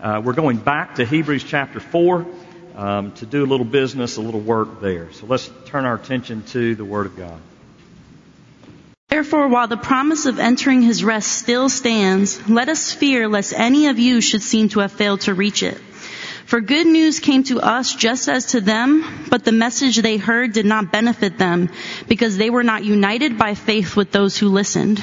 uh, we're going back to Hebrews chapter 4 um, to do a little business, a little work there. So let's turn our attention to the Word of God. Therefore, while the promise of entering his rest still stands, let us fear lest any of you should seem to have failed to reach it. For good news came to us just as to them, but the message they heard did not benefit them because they were not united by faith with those who listened.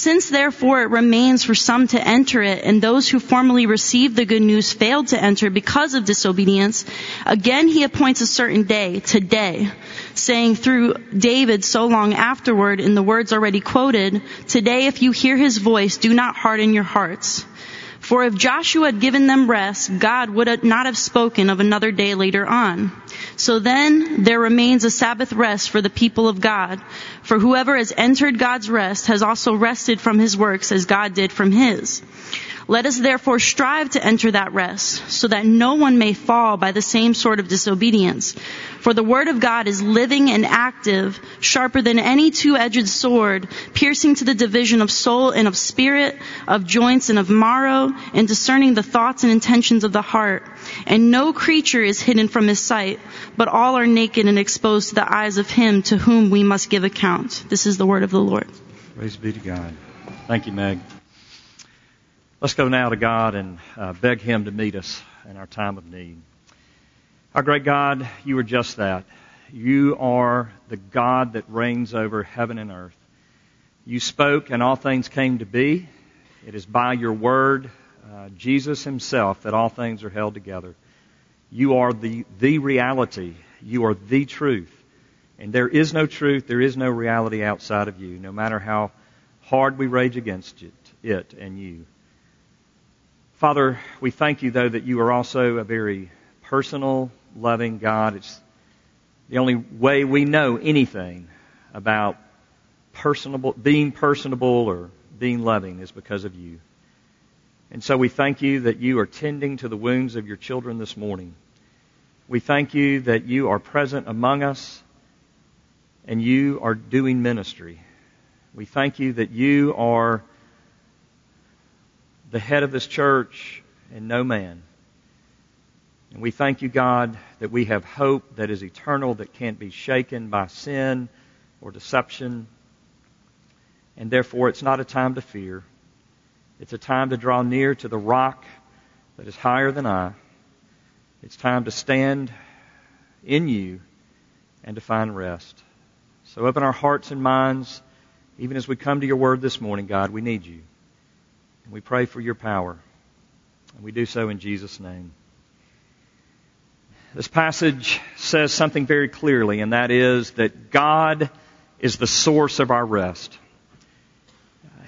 Since therefore it remains for some to enter it, and those who formerly received the good news failed to enter because of disobedience, again he appoints a certain day, today, saying through David so long afterward in the words already quoted, Today if you hear his voice, do not harden your hearts. For if Joshua had given them rest, God would not have spoken of another day later on. So then there remains a Sabbath rest for the people of God. For whoever has entered God's rest has also rested from his works as God did from his. Let us therefore strive to enter that rest, so that no one may fall by the same sort of disobedience. For the word of God is living and active, sharper than any two-edged sword, piercing to the division of soul and of spirit, of joints and of marrow, and discerning the thoughts and intentions of the heart. And no creature is hidden from his sight, but all are naked and exposed to the eyes of him to whom we must give account. This is the word of the Lord. Praise be to God. Thank you, Meg. Let's go now to God and uh, beg Him to meet us in our time of need. Our great God, you are just that. You are the God that reigns over heaven and earth. You spoke and all things came to be. It is by your word, uh, Jesus himself, that all things are held together. You are the, the reality. You are the truth. And there is no truth, there is no reality outside of you, no matter how hard we rage against it, it and you. Father, we thank you, though, that you are also a very personal, loving God. It's the only way we know anything about personable, being personable or being loving is because of you. And so we thank you that you are tending to the wounds of your children this morning. We thank you that you are present among us and you are doing ministry. We thank you that you are the head of this church and no man. And we thank you, God, that we have hope that is eternal, that can't be shaken by sin or deception. And therefore, it's not a time to fear. It's a time to draw near to the rock that is higher than I. It's time to stand in you and to find rest. So open our hearts and minds, even as we come to your word this morning, God. We need you. We pray for your power. And we do so in Jesus' name. This passage says something very clearly, and that is that God is the source of our rest.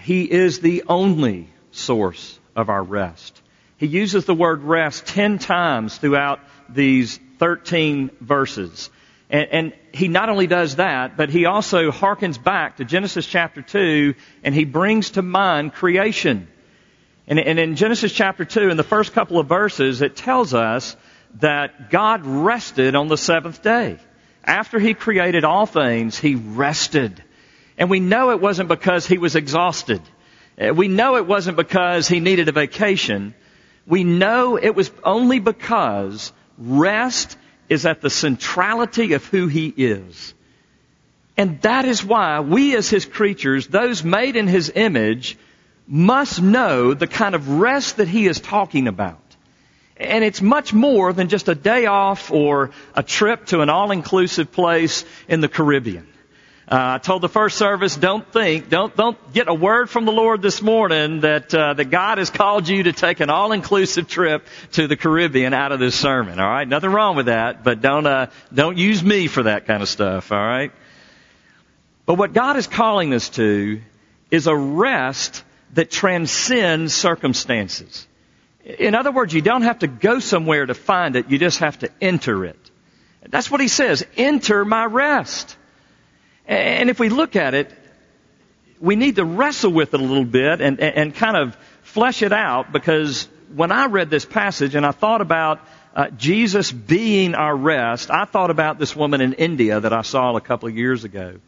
He is the only source of our rest. He uses the word rest ten times throughout these 13 verses. And, and, he not only does that, but he also harkens back to Genesis chapter 2 and he brings to mind creation. And, and in Genesis chapter 2, in the first couple of verses, it tells us that God rested on the seventh day. After He created all things, He rested. And we know it wasn't because He was exhausted. Uh, we know it wasn't because He needed a vacation. We know it was only because rest is at the centrality of who He is. And that is why we as His creatures, those made in His image, must know the kind of rest that he is talking about. And it's much more than just a day off or a trip to an all-inclusive place in the Caribbean. Uh, I told the first service, don't think, don't don't get a word from the Lord this morning that uh, that God has called you to take an all-inclusive trip to the Caribbean out of this sermon. All right, nothing wrong with that, but don't uh, don't use me for that kind of stuff. All right. But what God is calling us to is a rest that transcends circumstances. In other words, you don't have to go somewhere to find it, you just have to enter it. That's what he says, enter my rest. And if we look at it, we need to wrestle with it a little bit and, and kind of flesh it out because when I read this passage and I thought about uh, Jesus being our rest, I thought about this woman in India that I saw a couple of years ago.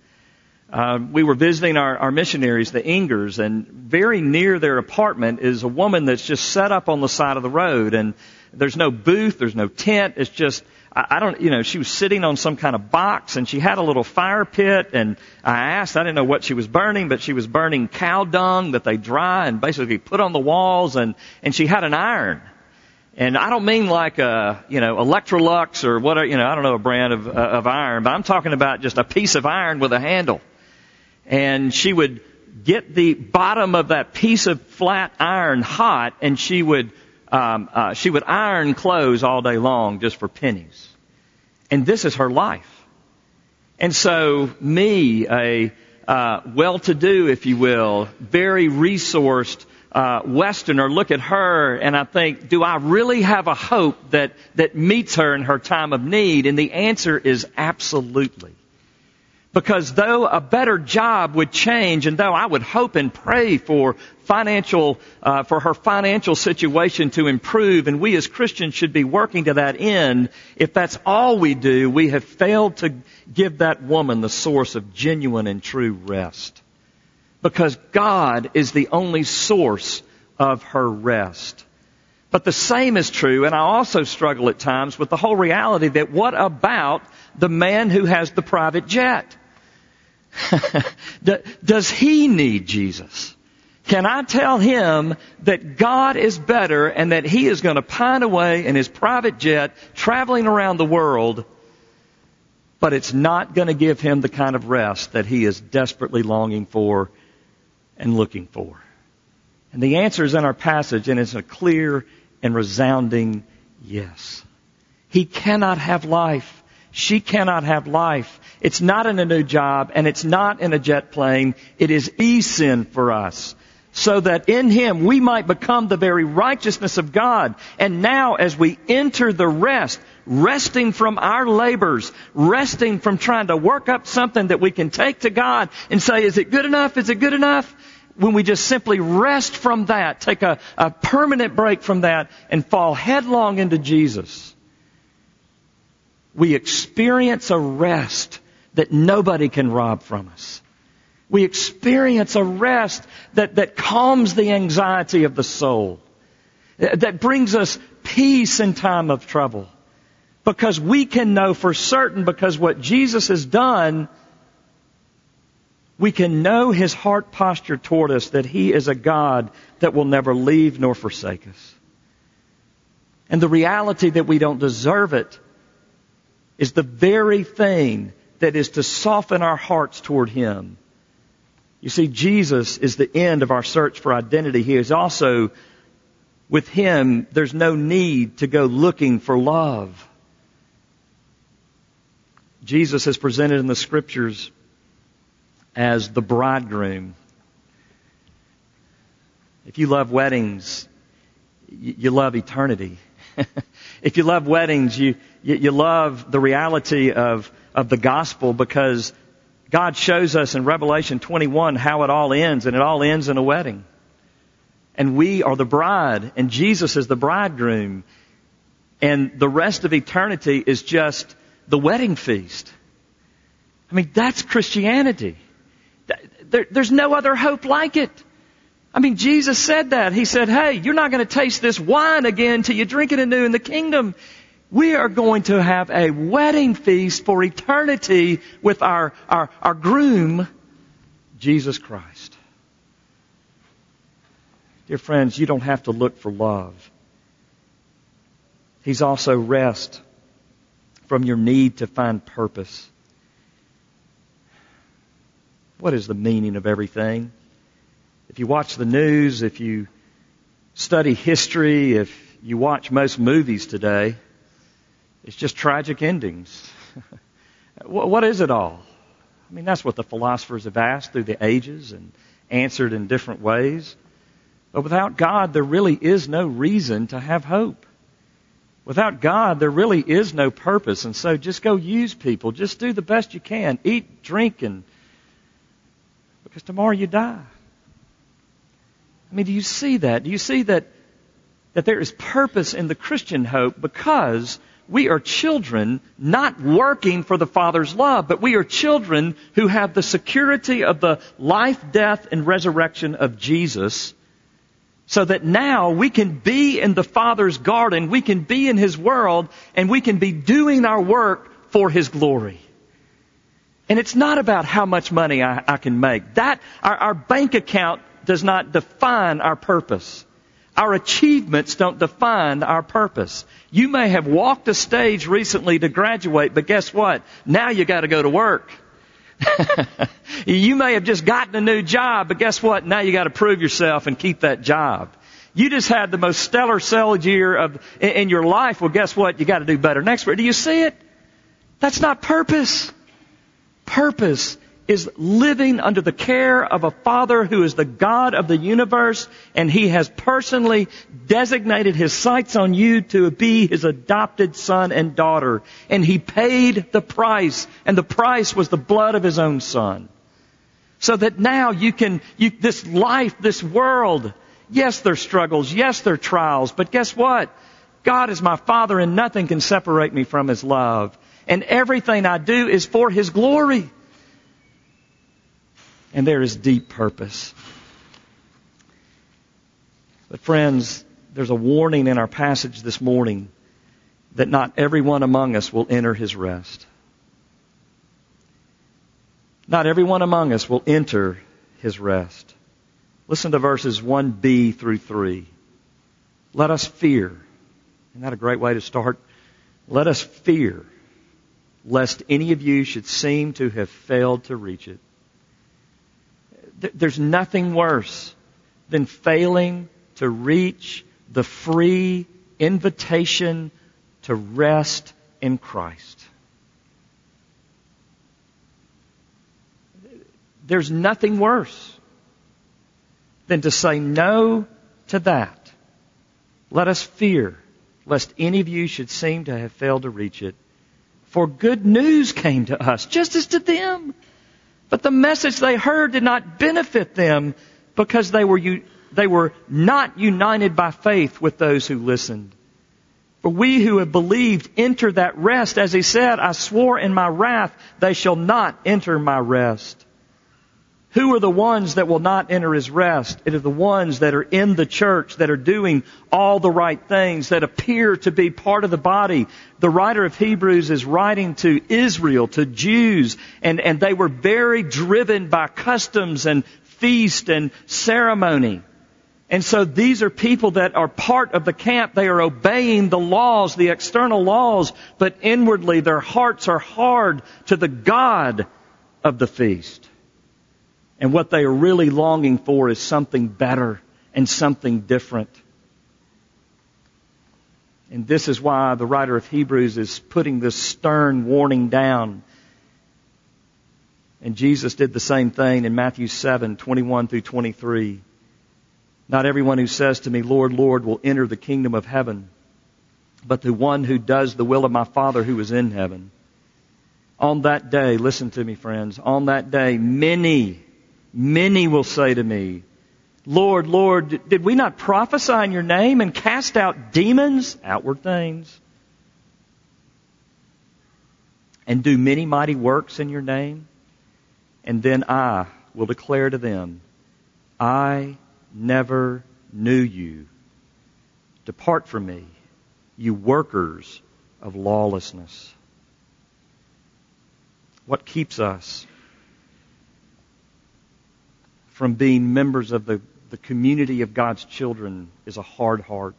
Uh, we were visiting our, our missionaries, the Ingers, and very near their apartment is a woman that's just set up on the side of the road, and there's no booth, there's no tent, it's just I, I don't, you know, she was sitting on some kind of box and she had a little fire pit and I asked, I didn't know what she was burning, but she was burning cow dung that they dry and basically put on the walls and, and she had an iron. And I don't mean like a, you know, Electrolux or whatever, you know, I don't know a brand of, uh, of iron, but I'm talking about just a piece of iron with a handle. And she would get the bottom of that piece of flat iron hot and she would um, uh, she would iron clothes all day long just for pennies. And this is her life. And so me, a uh, well-to-do, if you will, very resourced uh, Westerner, look at her and I think, do I really have a hope that that meets her in her time of need? And the answer is absolutely. Because though a better job would change, and though I would hope and pray for financial, uh, for her financial situation to improve, and we as Christians should be working to that end, if that's all we do, we have failed to give that woman the source of genuine and true rest. Because God is the only source of her rest. But the same is true, and I also struggle at times with the whole reality that what about the man who has the private jet? Does he need Jesus? Can I tell him that God is better and that he is going to pine away in his private jet traveling around the world, but it's not going to give him the kind of rest that he is desperately longing for and looking for? And the answer is in our passage and it's a clear and resounding yes. He cannot have life. She cannot have life it's not in a new job and it's not in a jet plane. It is e-sin for us. So that in Him we might become the very righteousness of God. And now as we enter the rest, resting from our labors, resting from trying to work up something that we can take to God and say, is it good enough? Is it good enough? When we just simply rest from that, take a, a permanent break from that and fall headlong into Jesus, we experience a rest that nobody can rob from us. We experience a rest that, that calms the anxiety of the soul, that brings us peace in time of trouble. Because we can know for certain, because what Jesus has done, we can know His heart posture toward us that He is a God that will never leave nor forsake us. And the reality that we don't deserve it is the very thing that is to soften our hearts toward Him. You see, Jesus is the end of our search for identity. He is also, with Him, there's no need to go looking for love. Jesus is presented in the scriptures as the bridegroom. If you love weddings, you love eternity. if you love weddings, you, you love the reality of of the gospel because God shows us in Revelation 21 how it all ends, and it all ends in a wedding. And we are the bride, and Jesus is the bridegroom. And the rest of eternity is just the wedding feast. I mean, that's Christianity. There, there's no other hope like it. I mean, Jesus said that. He said, hey, you're not going to taste this wine again till you drink it anew in the kingdom. We are going to have a wedding feast for eternity with our, our, our groom, Jesus Christ. Dear friends, you don't have to look for love. He's also rest from your need to find purpose. What is the meaning of everything? If you watch the news, if you study history, if you watch most movies today, it's just tragic endings. what is it all? I mean, that's what the philosophers have asked through the ages and answered in different ways. But without God, there really is no reason to have hope. Without God, there really is no purpose. And so just go use people. Just do the best you can. Eat, drink, and because tomorrow you die. I mean, do you see that? Do you see that, that there is purpose in the Christian hope because we are children not working for the Father's love, but we are children who have the security of the life, death, and resurrection of Jesus so that now we can be in the Father's garden, we can be in His world, and we can be doing our work for His glory. And it's not about how much money I, I can make. That, our, our bank account does not define our purpose. Our achievements don't define our purpose. You may have walked a stage recently to graduate, but guess what? Now you gotta go to work. you may have just gotten a new job, but guess what? Now you got to prove yourself and keep that job. You just had the most stellar sales year of in your life. Well, guess what? You got to do better next year. Do you see it? That's not purpose. Purpose is living under the care of a Father who is the God of the universe and He has personally designated His sights on you to be His adopted son and daughter. And He paid the price and the price was the blood of His own Son. So that now you can, you, this life, this world, yes, there are struggles, yes, there are trials, but guess what? God is my Father and nothing can separate me from His love. And everything I do is for His glory and there is deep purpose. But friends, there's a warning in our passage this morning that not everyone among us will enter his rest. Not everyone among us will enter his rest. Listen to verses 1b through 3. Let us fear. Isn't that a great way to start? Let us fear, lest any of you should seem to have failed to reach it there's nothing worse than failing to reach the free invitation to rest in Christ. There's nothing worse than to say no to that. Let us fear lest any of you should seem to have failed to reach it. For good news came to us, just as to them. But the message they heard did not benefit them because they were, they were not united by faith with those who listened. For we who have believed enter that rest. As he said, I swore in my wrath, they shall not enter my rest. Who are the ones that will not enter his rest? It are the ones that are in the church, that are doing all the right things, that appear to be part of the body. The writer of Hebrews is writing to Israel, to Jews, and, and they were very driven by customs and feast and ceremony. And so these are people that are part of the camp. They are obeying the laws, the external laws, but inwardly their hearts are hard to the God of the feast. And what they are really longing for is something better and something different. And this is why the writer of Hebrews is putting this stern warning down. And Jesus did the same thing in Matthew 7, 21 through 23. Not everyone who says to me, Lord, Lord, will enter the kingdom of heaven, but the one who does the will of my Father who is in heaven. On that day, listen to me, friends, on that day, many Many will say to me, Lord, Lord, did we not prophesy in your name and cast out demons, outward things, and do many mighty works in your name? And then I will declare to them, I never knew you. Depart from me, you workers of lawlessness. What keeps us from being members of the, the community of God's children is a hard heart.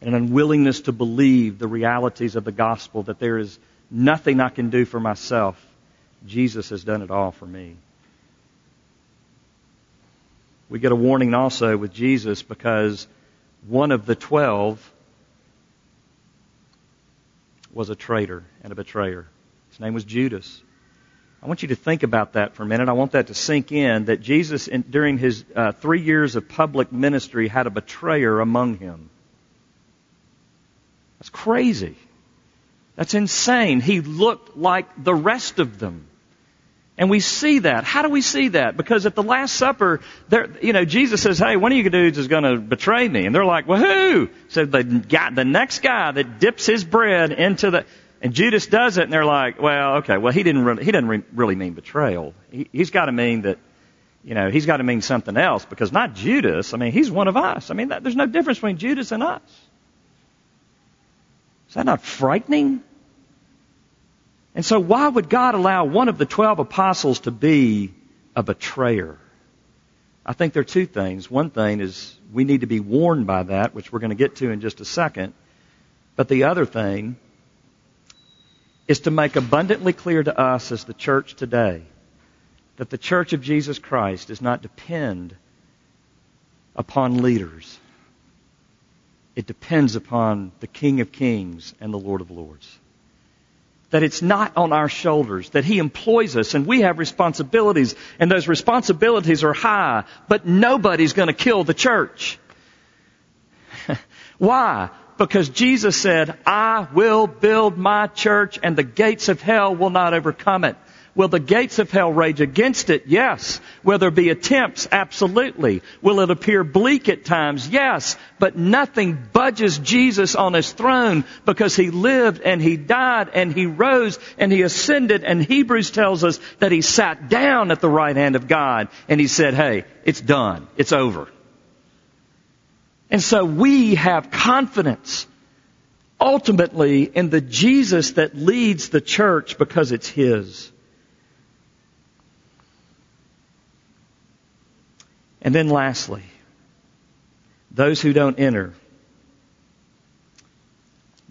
And an unwillingness to believe the realities of the gospel that there is nothing I can do for myself. Jesus has done it all for me. We get a warning also with Jesus because one of the twelve was a traitor and a betrayer. His name was Judas. I want you to think about that for a minute. I want that to sink in that Jesus, in, during his uh, three years of public ministry, had a betrayer among him. That's crazy. That's insane. He looked like the rest of them. And we see that. How do we see that? Because at the Last Supper, there, you know, Jesus says, "Hey, one of you dudes is going to betray me," and they're like, "Well, who?" So the guy, the next guy that dips his bread into the, and Judas does it, and they're like, "Well, okay, well, he didn't really, he doesn't re- really mean betrayal. He, he's got to mean that, you know, he's got to mean something else because not Judas. I mean, he's one of us. I mean, that, there's no difference between Judas and us. Is that not frightening? And so why would God allow one of the twelve apostles to be a betrayer? I think there are two things. One thing is we need to be warned by that, which we're going to get to in just a second. But the other thing is to make abundantly clear to us as the church today that the church of Jesus Christ does not depend upon leaders. It depends upon the King of Kings and the Lord of Lords that it's not on our shoulders, that He employs us and we have responsibilities and those responsibilities are high, but nobody's going to kill the church. Why? Because Jesus said, I will build my church and the gates of hell will not overcome it. Will the gates of hell rage against it? Yes. Will there be attempts? Absolutely. Will it appear bleak at times? Yes. But nothing budges Jesus on his throne because he lived and he died and he rose and he ascended and Hebrews tells us that he sat down at the right hand of God and he said, hey, it's done. It's over. And so we have confidence ultimately in the Jesus that leads the church because it's his. And then lastly, those who don't enter,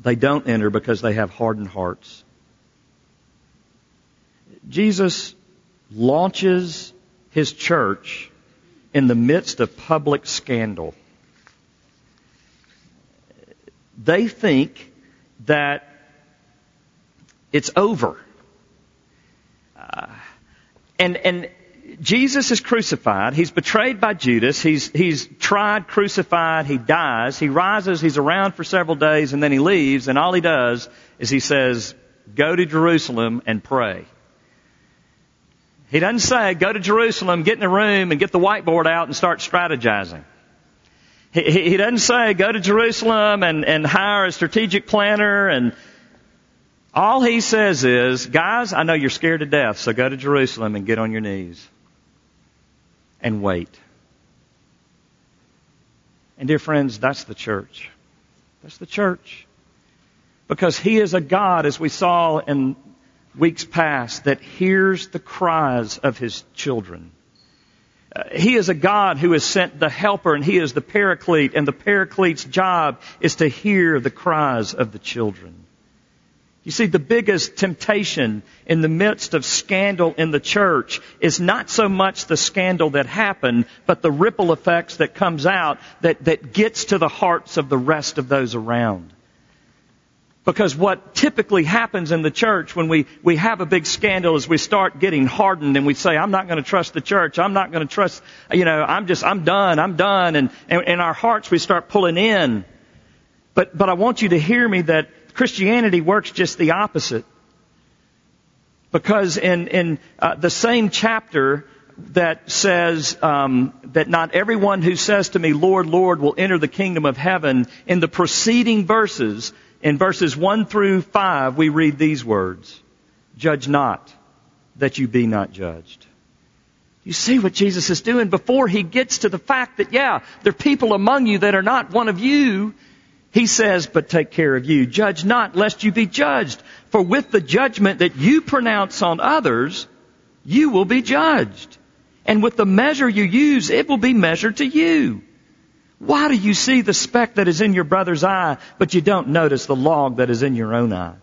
they don't enter because they have hardened hearts. Jesus launches his church in the midst of public scandal. They think that it's over. Uh, and, and Jesus is crucified. He's betrayed by Judas. He's, he's tried, crucified. He dies. He rises. He's around for several days and then he leaves. And all he does is he says, go to Jerusalem and pray. He doesn't say, go to Jerusalem, get in a room and get the whiteboard out and start strategizing. He, he doesn't say, go to Jerusalem and, and hire a strategic planner and all he says is, guys, I know you're scared to death, so go to Jerusalem and get on your knees and wait. And dear friends, that's the church. That's the church. Because He is a God, as we saw in weeks past, that hears the cries of His children. Uh, he is a God who has sent the helper and He is the paraclete and the paraclete's job is to hear the cries of the children. You see, the biggest temptation in the midst of scandal in the church is not so much the scandal that happened, but the ripple effects that comes out that, that gets to the hearts of the rest of those around. Because what typically happens in the church when we, we have a big scandal is we start getting hardened and we say, I'm not going to trust the church. I'm not going to trust, you know, I'm just, I'm done. I'm done. And, and in our hearts we start pulling in. But, but I want you to hear me that Christianity works just the opposite. Because in, in uh, the same chapter that says um, that not everyone who says to me, Lord, Lord, will enter the kingdom of heaven, in the preceding verses, in verses 1 through 5, we read these words Judge not, that you be not judged. You see what Jesus is doing before he gets to the fact that, yeah, there are people among you that are not one of you. He says, but take care of you. Judge not, lest you be judged. For with the judgment that you pronounce on others, you will be judged. And with the measure you use, it will be measured to you. Why do you see the speck that is in your brother's eye, but you don't notice the log that is in your own eye?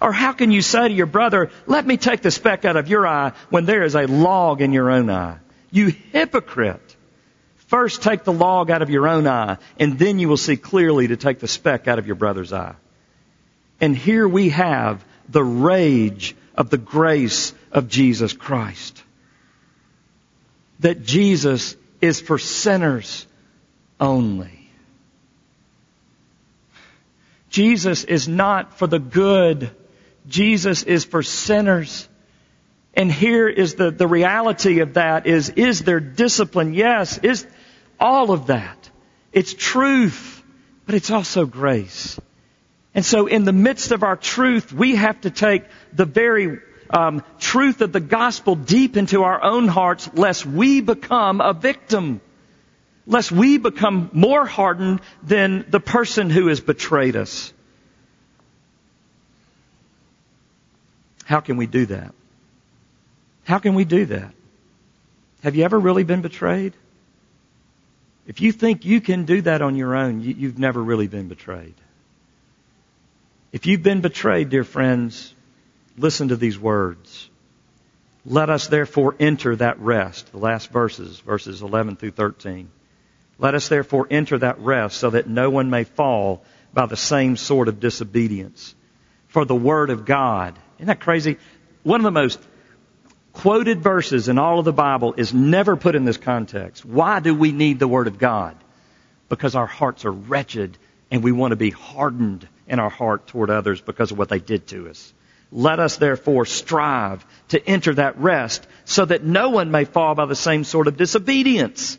Or how can you say to your brother, let me take the speck out of your eye when there is a log in your own eye? You hypocrite. First take the log out of your own eye, and then you will see clearly to take the speck out of your brother's eye. And here we have the rage of the grace of Jesus Christ. That Jesus is for sinners only. Jesus is not for the good. Jesus is for sinners. And here is the, the reality of that is, is there discipline? Yes. Is all of that. It's truth, but it's also grace. And so in the midst of our truth, we have to take the very um, truth of the gospel deep into our own hearts lest we become a victim. Lest we become more hardened than the person who has betrayed us. How can we do that? How can we do that? Have you ever really been betrayed? If you think you can do that on your own, you, have never really been betrayed. If you've been betrayed, dear friends, listen to these words. Let us therefore enter that rest. The last verses, verses 11 through 13. Let us therefore enter that rest so that no one may fall by the same sort of disobedience. For the word of God, isn't that crazy? One of the most quoted verses in all of the Bible is never put in this context. Why do we need the Word of God? Because our hearts are wretched and we want to be hardened in our heart toward others because of what they did to us. Let us therefore strive to enter that rest so that no one may fall by the same sort of disobedience.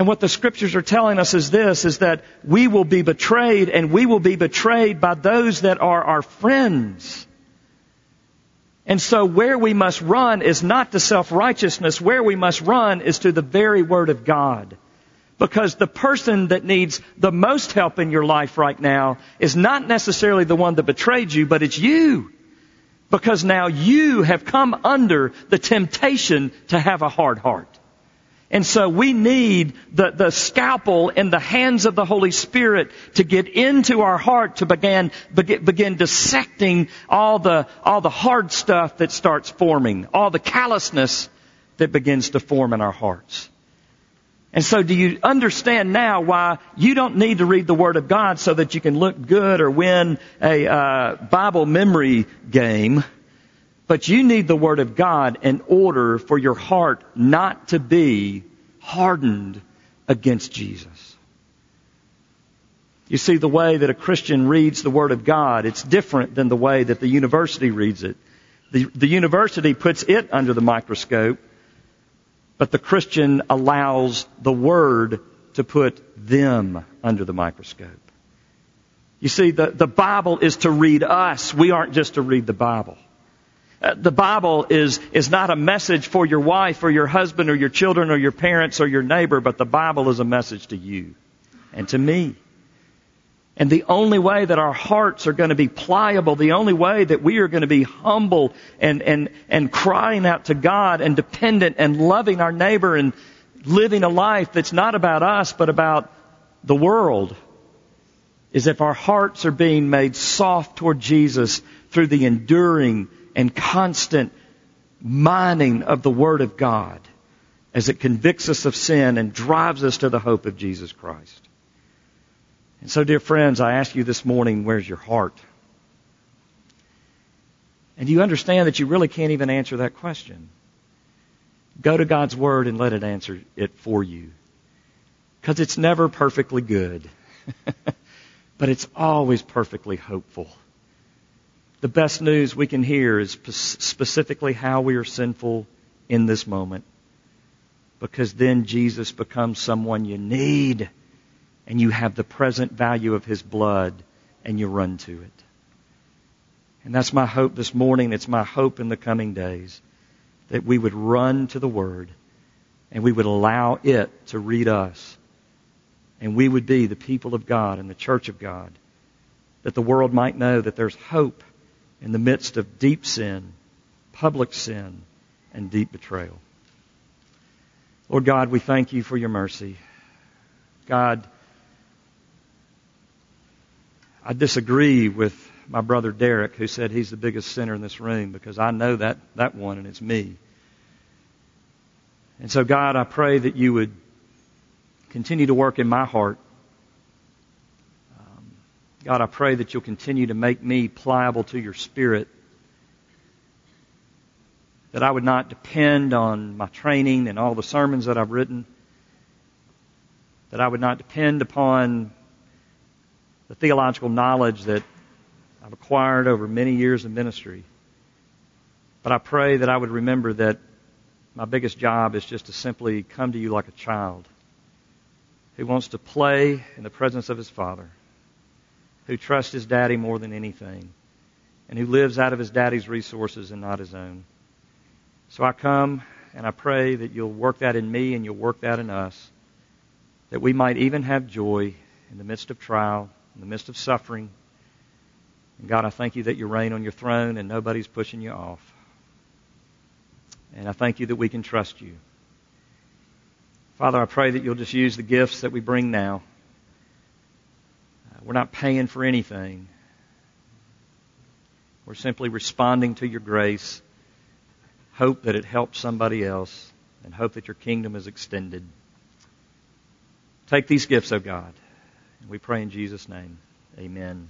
And what the scriptures are telling us is this, is that we will be betrayed and we will be betrayed by those that are our friends. And so where we must run is not to self-righteousness. Where we must run is to the very Word of God. Because the person that needs the most help in your life right now is not necessarily the one that betrayed you, but it's you. Because now you have come under the temptation to have a hard heart. And so we need the, the scalpel in the hands of the Holy Spirit to get into our heart to begin, begin, begin dissecting all the, all the hard stuff that starts forming, all the callousness that begins to form in our hearts. And so do you understand now why you don't need to read the Word of God so that you can look good or win a uh, Bible memory game? But you need the Word of God in order for your heart not to be hardened against Jesus. You see, the way that a Christian reads the Word of God, it's different than the way that the university reads it. The, the university puts it under the microscope, but the Christian allows the Word to put them under the microscope. You see, the, the Bible is to read us. We aren't just to read the Bible. Uh, the Bible is, is not a message for your wife or your husband or your children or your parents or your neighbor, but the Bible is a message to you and to me. And the only way that our hearts are going to be pliable, the only way that we are going to be humble and, and, and crying out to God and dependent and loving our neighbor and living a life that's not about us, but about the world, is if our hearts are being made soft toward Jesus through the enduring and constant mining of the Word of God as it convicts us of sin and drives us to the hope of Jesus Christ. And so, dear friends, I ask you this morning, where's your heart? And do you understand that you really can't even answer that question. Go to God's Word and let it answer it for you. Because it's never perfectly good, but it's always perfectly hopeful the best news we can hear is specifically how we are sinful in this moment. Because then Jesus becomes someone you need and you have the present value of His blood and you run to it. And that's my hope this morning. It's my hope in the coming days that we would run to the Word and we would allow it to read us. And we would be the people of God and the church of God. That the world might know that there's hope in the midst of deep sin, public sin, and deep betrayal. Lord God, we thank you for your mercy. God, I disagree with my brother Derek who said he's the biggest sinner in this room because I know that, that one and it's me. And so, God, I pray that you would continue to work in my heart. God, I pray that you'll continue to make me pliable to your spirit. That I would not depend on my training and all the sermons that I've written. That I would not depend upon the theological knowledge that I've acquired over many years of ministry. But I pray that I would remember that my biggest job is just to simply come to you like a child who wants to play in the presence of his father, who trusts his daddy more than anything, and who lives out of his daddy's resources and not his own. So I come and I pray that you'll work that in me and you'll work that in us, that we might even have joy in the midst of trial, in the midst of suffering. And God, I thank you that you reign on your throne and nobody's pushing you off. And I thank you that we can trust you. Father, I pray that you'll just use the gifts that we bring now. We're not paying for anything. We're simply responding to your grace. Hope that it helps somebody else and hope that your kingdom is extended. Take these gifts, O oh God. And we pray in Jesus' name. Amen.